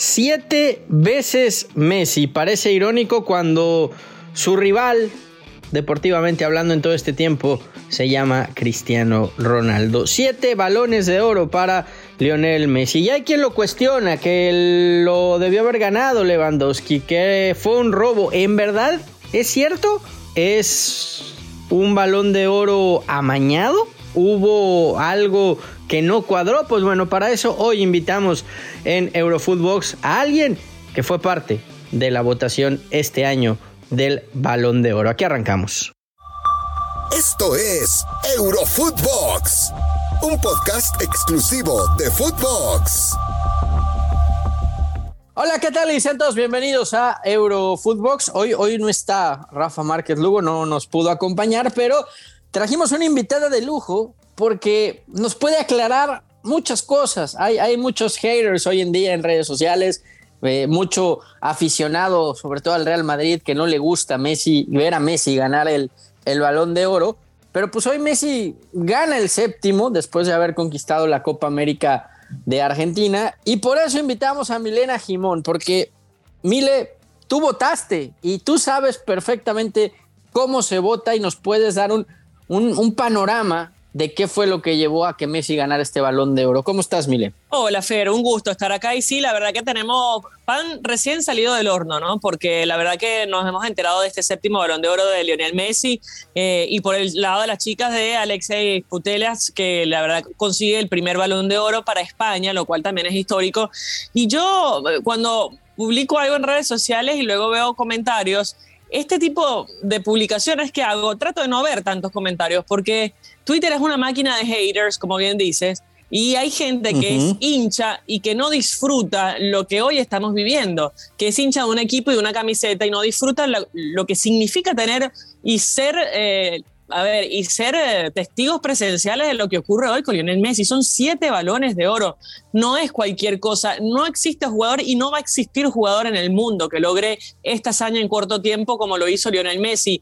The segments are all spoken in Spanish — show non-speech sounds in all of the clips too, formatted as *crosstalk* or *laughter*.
siete veces Messi. Parece irónico cuando su rival, deportivamente hablando en todo este tiempo, se llama Cristiano Ronaldo. Siete balones de oro para Lionel Messi. Y hay quien lo cuestiona, que lo debió haber ganado Lewandowski, que fue un robo. ¿En verdad es cierto? ¿Es un balón de oro amañado? ¿Hubo algo que no cuadró? Pues bueno, para eso hoy invitamos en Eurofootbox a alguien que fue parte de la votación este año del balón de oro. Aquí arrancamos. Esto es Eurofootbox, un podcast exclusivo de Footbox. Hola, ¿qué tal? Y sean todos bienvenidos a Eurofootbox. Hoy, hoy no está Rafa Márquez Lugo, no nos pudo acompañar, pero trajimos una invitada de lujo porque nos puede aclarar muchas cosas. Hay, muchos haters hoy en día en redes sociales, eh, mucho aficionado, sobre todo al Real Madrid, que no le gusta Messi, ver a Messi ganar el, el balón de oro. Pero pues hoy Messi gana el séptimo después de haber conquistado la Copa América de Argentina. Y por eso invitamos a Milena Jimón, porque Mile, tú votaste y tú sabes perfectamente cómo se vota y nos puedes dar un, un, panorama de qué fue lo que llevó a que Messi ganara este balón de oro. ¿Cómo estás, Mile? Hola, Fer, un gusto estar acá. Y sí, la verdad que tenemos pan recién salido del horno, ¿no? Porque la verdad que nos hemos enterado de este séptimo balón de oro de Lionel Messi eh, y por el lado de las chicas de Alexei Putelas, que la verdad consigue el primer balón de oro para España, lo cual también es histórico. Y yo, eh, cuando publico algo en redes sociales y luego veo comentarios, este tipo de publicaciones que hago, trato de no ver tantos comentarios porque Twitter es una máquina de haters, como bien dices, y hay gente que es hincha y que no disfruta lo que hoy estamos viviendo, que es hincha de un equipo y de una camiseta y no disfruta lo, que significa tener y ser eh, a ver, y ser eh, testigos presenciales de lo que ocurre hoy con Lionel Messi. Son siete balones de oro. No es cualquier cosa. No existe jugador y no va a existir jugador en el mundo que logre esta hazaña en corto tiempo como lo hizo Lionel Messi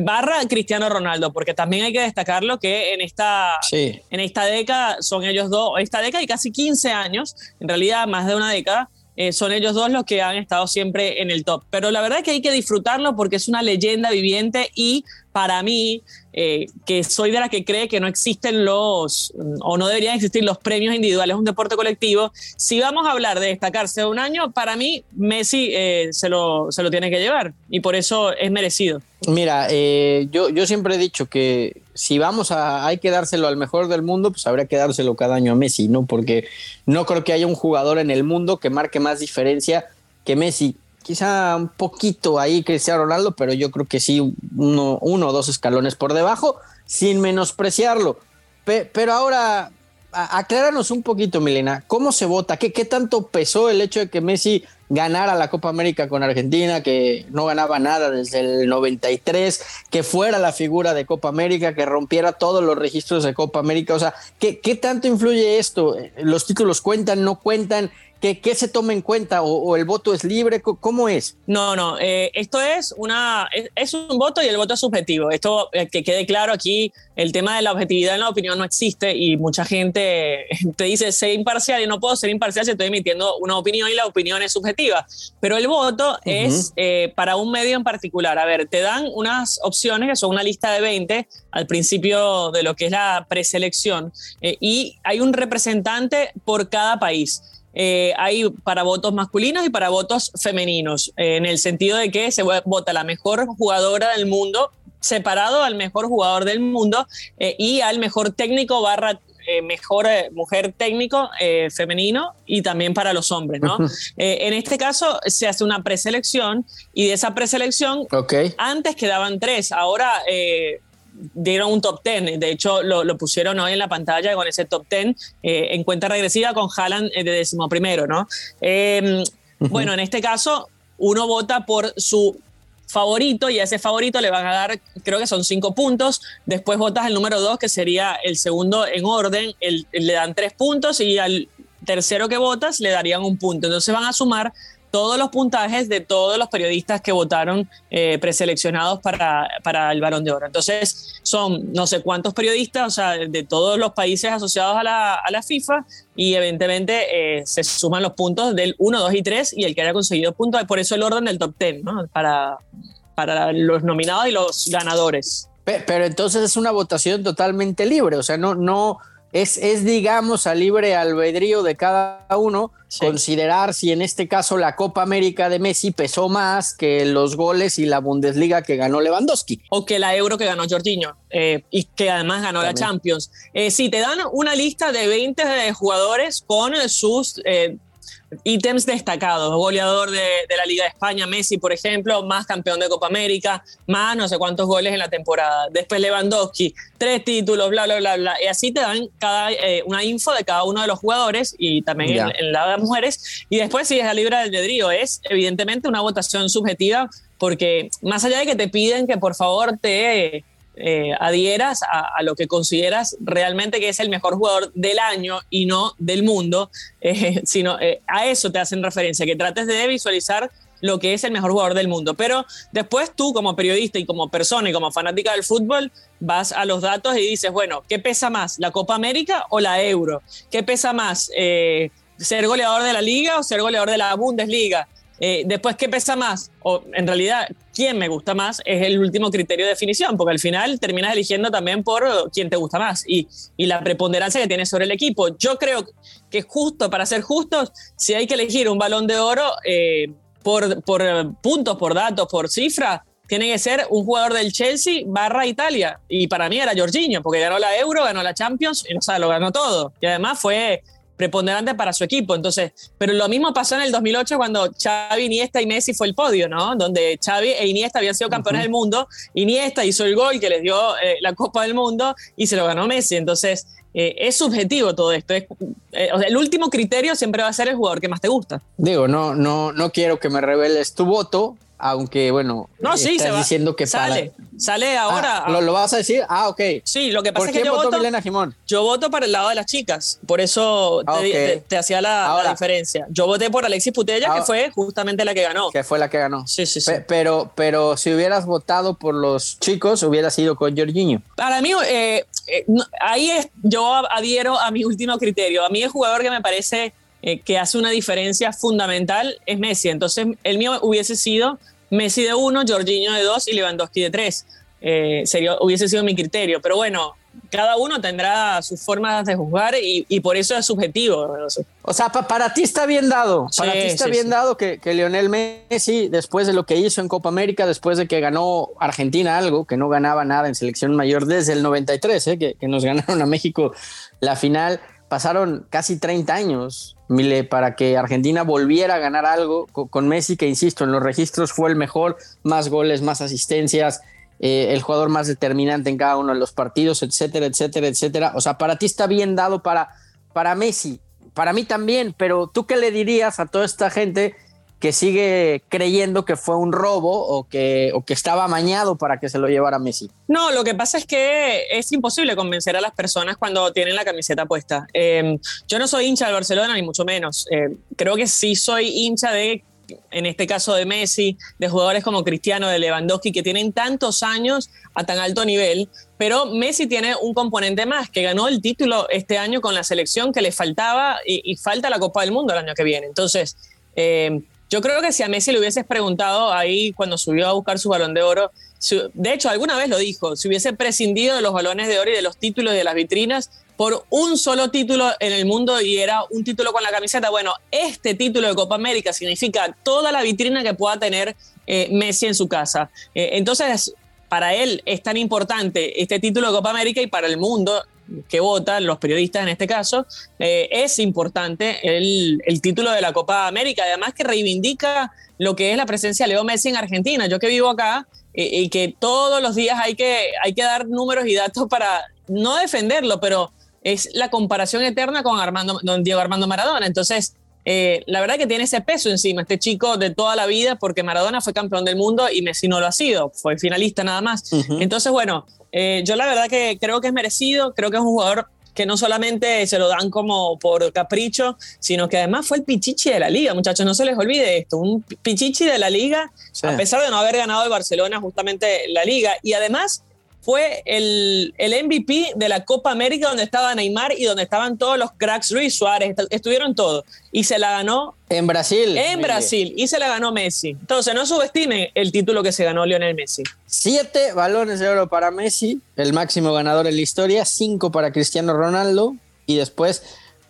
barra Cristiano Ronaldo, porque también hay que destacarlo que en esta, en esta década son ellos dos, esta década y casi 15 años, en realidad más de una década, eh, son ellos dos los que han estado siempre en el top. Pero la verdad es que hay que disfrutarlo porque es una leyenda viviente y para mí, eh, que soy de la que cree que no existen los, o no deberían existir los premios individuales, un deporte colectivo, si vamos a hablar de destacarse de un año, para mí Messi eh, se, lo, se lo tiene que llevar y por eso es merecido. Mira, yo, yo siempre he dicho que si vamos a, hay que dárselo al mejor del mundo, pues habría que dárselo cada año a Messi, ¿no? Porque no creo que haya un jugador en el mundo que marque más diferencia que Messi. Quizá un poquito ahí sea Ronaldo, pero yo creo que sí, uno, uno o dos escalones por debajo, sin menospreciarlo. pero ahora, acláranos un poquito, Milena, ¿cómo se vota? ¿Qué, ¿Qué tanto pesó el hecho de que Messi ganara la Copa América con Argentina, que no ganaba nada desde el 93, que fuera la figura de Copa América, que rompiera todos los registros de Copa América. O sea, ¿qué, qué tanto influye esto? ¿Los títulos cuentan, no cuentan? ¿Qué, se toma en cuenta? ¿O, el voto es libre? ¿Cómo es? No, no, eh, esto es, una, es, un voto y el voto es subjetivo. Esto, eh, que quede claro aquí, el tema de la objetividad en la opinión no existe y mucha gente *laughs* te dice, sé imparcial y no puedo ser imparcial si estoy emitiendo una opinión y la opinión es subjetiva. Pero el voto es eh, para un medio en particular. A ver, te dan unas opciones que son una lista de 20 al principio de lo que es la preselección y hay un representante por cada país. Eh, hay para votos masculinos y para votos femeninos, eh, en el sentido de que se vota la mejor jugadora del mundo separado al mejor jugador del mundo eh, y al mejor técnico barra mejor mujer técnico femenino y también para los hombres, ¿no? en este caso se hace una preselección y de esa preselección antes quedaban tres, ahora dieron un top 10. De hecho, lo, pusieron hoy en la pantalla con ese top 10 eh, en cuenta regresiva con Haaland eh, de décimo primero, ¿no? Em, bueno, en este caso, uno vota por su favorito y a ese favorito le van a dar, creo que son cinco puntos. Después votas el número dos, que sería el segundo en orden, le dan tres puntos y al tercero que votas le darían un punto. Entonces van a sumar todos los puntajes de todos los periodistas que votaron eh, preseleccionados para, para el Balón de Oro. Entonces, son no sé cuántos periodistas, o sea, de todos los países asociados a la, a la FIFA, y evidentemente eh, se suman los puntos del 1, 2 y 3, y el que haya conseguido puntos, por eso el orden del top 10, ¿no? Para, para los nominados y los ganadores. Pero entonces es una votación totalmente libre, o sea, no, no, es, es, digamos, a libre albedrío de cada uno considerar si en este caso la Copa América de Messi pesó más que los goles y la Bundesliga que ganó Lewandowski. O que la Euro que ganó Jorginho eh, y que además ganó la Champions. Eh, si te dan una lista de 20 jugadores con sus eh, ítems destacados, goleador de, la Liga de España, Messi, por ejemplo, más campeón de Copa América, más no sé cuántos goles en la temporada. Después Lewandowski, tres títulos, bla, bla, bla, bla. Y así te dan cada, eh, una info de cada uno de los jugadores y también en, la de las mujeres. Y después, si es la libre albedrío, es evidentemente una votación subjetiva, porque más allá de que te piden que por favor te eh, adhieras a, lo que consideras realmente que es el mejor jugador del año y no del mundo, *laughs* eh, sino eh, a eso te hacen referencia, que trates de visualizar lo que es el mejor jugador del mundo. Pero después tú como periodista y como persona y como fanática del fútbol vas a los datos y dices, bueno, ¿qué pesa más, la Copa América o la Euro? ¿Qué pesa más, ser goleador de la liga o ser goleador de la Bundesliga? Eh, después, ¿qué pesa más? O en realidad, ¿quién me gusta más? Es el último criterio de definición, porque al final terminas eligiendo también por quién te gusta más y, y la preponderancia que tienes sobre el equipo. Yo creo que justo, para ser justos, si hay que elegir un balón de oro eh, por, por puntos, por datos, por cifra, tiene que ser un jugador del Chelsea barra Italia. Y para mí era Jorginho, porque ganó la Euro, ganó la Champions y o lo ganó todo. Y además fue preponderante para su equipo. Entonces, pero lo mismo pasó en el 2008 cuando Xavi, Iniesta y Messi fue el podio, ¿no? Donde Xavi e Iniesta habían sido campeones del mundo. Iniesta hizo el gol que les dio eh, la Copa del Mundo y se lo ganó Messi. Entonces, eh, es subjetivo todo esto. Es, eh, el último criterio siempre va a ser el jugador que más te gusta. Digo, no, no, no quiero que me reveles tu voto, aunque bueno, no, sí, estás se va, diciendo que sale, sale ahora. Ah, ¿lo, vas a decir? Ah, ok. Sí, lo que pasa ¿Por es que qué yo votó voto, Milena Jimón? yo voto para el lado de las chicas, por eso Ah, te, hacía la, la Ahora. diferencia. Yo voté por Alexis Putella, que Ah. fue justamente la que ganó. Que fue la que ganó. Sí, sí, sí. Pe- Pero, pero si hubieras votado por los chicos, hubieras ido con Jorginho. Para mí, eh, eh, ahí es, yo adhiero a mi último criterio. A mí el jugador que me parece eh, que hace una diferencia fundamental es Messi. Entonces, el mío hubiese sido Messi de uno, Jorginho de dos y Lewandowski de tres. Eh, sería, hubiese sido mi criterio. Pero bueno, cada uno tendrá sus formas de juzgar y, y por eso es subjetivo. O sea, pa- para ti está bien dado. Para Sí, ti está sí, bien sí. dado que, que Lionel Messi, después de lo que hizo en Copa América, después de que ganó Argentina algo, que no ganaba nada en selección mayor desde el 93, ¿eh? que, que nos ganaron a México la final, pasaron casi 30 años, Mile, para que Argentina volviera a ganar algo co- con, Messi, que insisto, en los registros fue el mejor, más goles, más asistencias. eh, el jugador más determinante en cada uno de los partidos, etcétera, etcétera, etcétera. O sea, para ti está bien dado para, para Messi, para mí también, pero ¿tú qué le dirías a toda esta gente que sigue creyendo que fue un robo o que, o que estaba amañado para que se lo llevara Messi? No, lo que pasa es que es imposible convencer a las personas cuando tienen la camiseta puesta. Eh, yo no soy hincha del Barcelona, ni mucho menos. Eh, creo que sí soy hincha de, en este caso de Messi, de jugadores como Cristiano, de Lewandowski, que tienen tantos años a tan alto nivel. Pero Messi tiene un componente más, que ganó el título este año con la selección que le faltaba y, falta la Copa del Mundo el año que viene. Entonces, eh, yo creo que si a Messi le hubieses preguntado ahí cuando subió a buscar su balón de oro, de hecho alguna vez lo dijo, si hubiese prescindido de los balones de oro y de los títulos y de las vitrinas por un solo título en el mundo y era un título con la camiseta, bueno, este título de Copa América significa toda la vitrina que pueda tener eh, Messi en su casa. Eh, entonces, para él es tan importante este título de Copa América y para el mundo que votan, los periodistas en este caso, eh, es importante el, el título de la Copa América, además que reivindica lo que es la presencia de Leo Messi en Argentina. Yo que vivo acá eh, y que todos los días hay que, hay que dar números y datos para no defenderlo, pero es la comparación eterna con Armando, don Diego Armando Maradona. Entonces, eh, la verdad que tiene ese peso encima, este chico de toda la vida, porque Maradona fue campeón del mundo y Messi no lo ha sido, fue finalista nada más. Ujú. Entonces, bueno, eh, yo la verdad que creo que es merecido, creo que es un jugador que no solamente se lo dan como por capricho, sino que además fue el pichichi de la liga, muchachos, no se les olvide esto, un pichichi de la liga, a pesar de no haber ganado el Barcelona justamente la liga, y además fue el, el, MVP de la Copa América donde estaba Neymar y donde estaban todos los cracks, Luis Suárez, estuvieron todos. Y se la ganó. En Brasil. En Brasil. Y se la ganó Messi. Entonces, no subestimen el título que se ganó Lionel Messi. Siete balones de oro para Messi, el máximo ganador en la historia. Cinco para Cristiano Ronaldo. Y después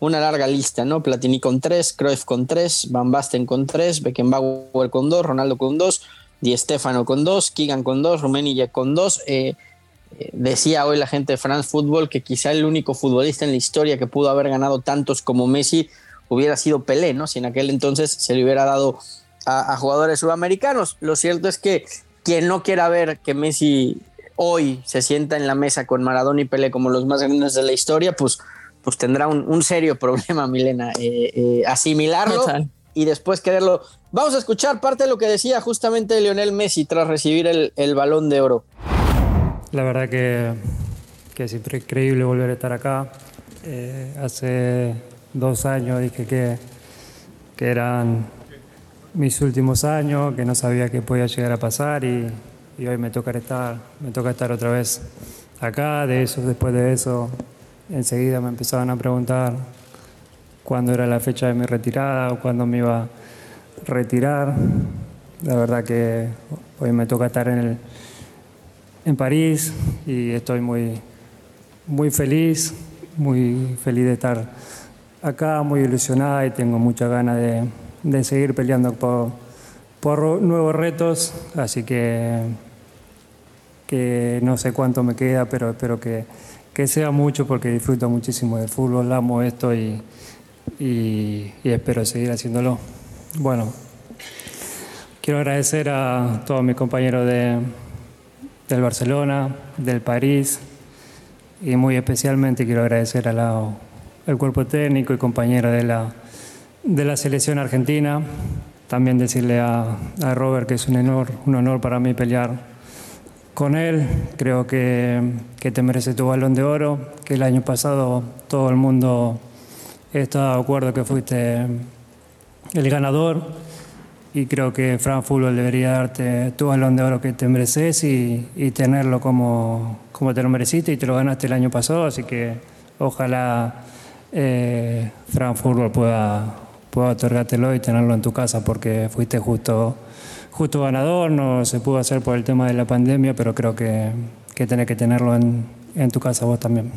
una larga lista, ¿no? Platini con tres, Cruyff con tres, Van Basten con tres, Beckenbauer con dos, Ronaldo con dos, Di Stefano con dos, Keegan con dos, Rummenigge con dos. Eh, decía hoy la gente de France Football que quizá el único futbolista en la historia que pudo haber ganado tantos como Messi hubiera sido Pelé, ¿no? Si en aquel entonces se le hubiera dado a, jugadores sudamericanos. Lo cierto es que quien no quiera ver que Messi hoy se sienta en la mesa con Maradona y Pelé como los más grandes de la historia, pues, pues tendrá un, serio *laughs* problema, Milena, eh, eh, asimilarlo y después quererlo. Vamos a escuchar parte de lo que decía justamente Lionel Messi tras recibir el, el balón de oro. La verdad que, que es increíble volver a estar acá. Eh, hace dos años dije que, que eran mis últimos años, que no sabía qué podía llegar a pasar y, y, hoy me toca estar, me toca estar otra vez acá. De eso, después de eso, enseguida me empezaban a preguntar cuándo era la fecha de mi retirada o cuándo me iba a retirar. La verdad que hoy me toca estar en el en París y estoy muy, muy feliz, muy feliz de estar acá, muy ilusionada y tengo mucha ganas de, de seguir peleando por, por, nuevos retos, así que, que no sé cuánto me queda, pero espero que, que sea mucho porque disfruto muchísimo del fútbol, amo esto y, y, y espero seguir haciéndolo. Bueno, quiero agradecer a todos mis compañeros de del Barcelona, del París y muy especialmente quiero agradecer al cuerpo técnico y compañero de la, de la selección argentina. También decirle a, a, Robert que es un honor, un honor para mí pelear con él. Creo que, que te merece tu balón de oro, que el año pasado todo el mundo está de acuerdo que fuiste el ganador y creo que Fran Fútbol debería darte tu balón de oro que te mereces y, y, tenerlo como, como te lo mereciste y te lo ganaste el año pasado, así que ojalá eh, Fútbol pueda, pueda otorgártelo y tenerlo en tu casa porque fuiste justo, justo ganador, no se pudo hacer por el tema de la pandemia, pero creo que, que tenés que tenerlo en, en tu casa vos también.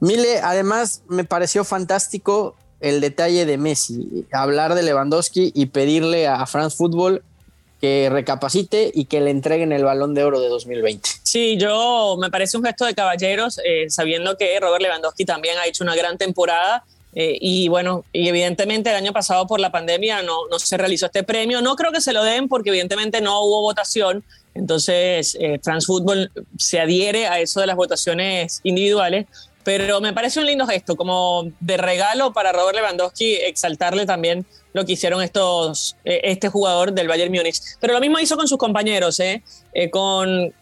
Mile, además me pareció fantástico el detalle de Messi, hablar de Lewandowski y pedirle a France Football que recapacite y que le entreguen el balón de oro de 2020. Sí, yo me parece un gesto de caballeros, eh, sabiendo que Robert Lewandowski también ha hecho una gran temporada. Eh, y bueno, y evidentemente el año pasado por la pandemia no, no se realizó este premio. No creo que se lo den porque evidentemente no hubo votación. Entonces, eh, France Football se adhiere a eso de las votaciones individuales. Pero me parece un lindo gesto, como de regalo para Robert Lewandowski, exaltarle también lo que hicieron estos, eh, este jugador del Bayern Múnich. Pero lo mismo hizo con sus compañeros, ¿eh? eh con,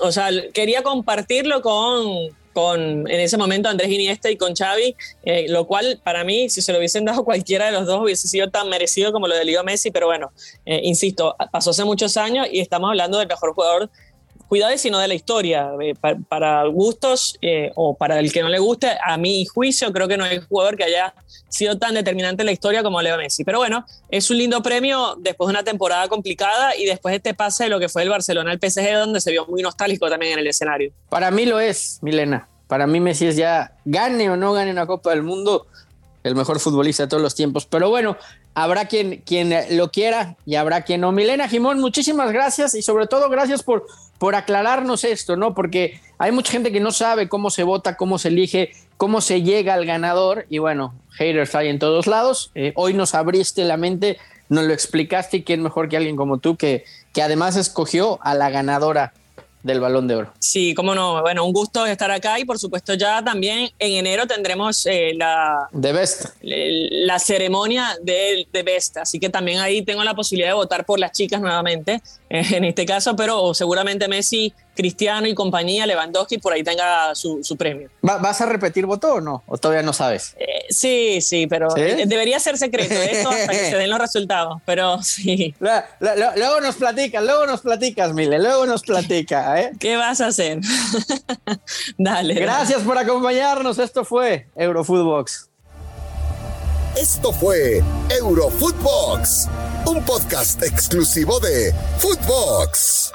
o sea, quería compartirlo con, con en ese momento Andrés Iniesta y con Xavi, eh, lo cual para mí, si se lo hubiesen dado *laughs* cualquiera de los dos, hubiese sido tan merecido como lo de Leo Messi, pero bueno, insisto, pasó hace muchos años y estamos hablando del mejor jugador cuidado sino de la historia. Eh, para, gustos eh, o para el que no le guste, a mi juicio, creo que no hay jugador que haya sido tan determinante en la historia como Leo Messi. Pero bueno, es un lindo premio después de una temporada complicada y después de este pase de lo que fue el Barcelona al PSG, donde se vio muy nostálgico también en el escenario. Para mí lo es, Milena. Para mí Messi es ya, gane o no gane una Copa del Mundo, el mejor futbolista de todos los tiempos. Pero bueno, habrá quien, quien lo quiera y habrá quien no. Milena Jimón, muchísimas gracias y sobre todo gracias por por aclararnos esto, ¿no? Porque hay mucha gente que no sabe cómo se vota, cómo se elige, cómo se llega al ganador. Y bueno, haters hay en todos lados. Eh, hoy nos abriste la mente, nos lo explicaste y quién mejor que alguien como tú que, que además escogió a la ganadora del Balón de Oro. Sí, cómo no. Bueno, un gusto estar acá y por supuesto ya también en enero tendremos eh, la... De Best. La ceremonia de, de Best. Así que también ahí tengo la posibilidad de votar por las chicas nuevamente. *laughs* en este caso, pero seguramente Messi, Cristiano y compañía, Lewandowski, por ahí tenga su, premio. ¿Vas a repetir voto o no? ¿O todavía no sabes? Eh, sí, sí, pero debería ser secreto esto hasta que se den los resultados, pero *laughs* sí. luego nos platicas, luego nos platicas, Mile, luego nos platica. ¿eh? *laughs* ¿Qué vas a hacer? *laughs* dale. Gracias por acompañarnos, esto fue Eurofootbox. Esto fue Eurofootbox, un podcast exclusivo de Footbox.